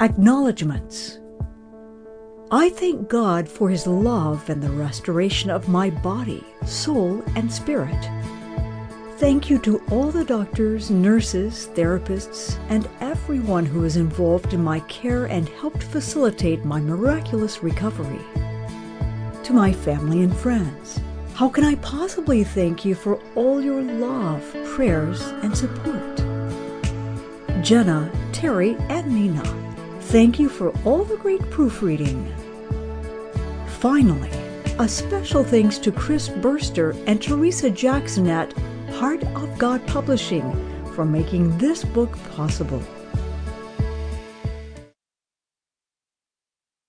Acknowledgements. I thank God for His love and the restoration of my body, soul, and spirit. Thank you to all the doctors, nurses, therapists, and everyone who was involved in my care and helped facilitate my miraculous recovery. To my family and friends, how can I possibly thank you for all your love, prayers, and support? Jenna, Terry, and Nina, thank you for all the great proofreading. Finally, a special thanks to Chris Burster and Teresa Jackson at Heart of God Publishing for making this book possible.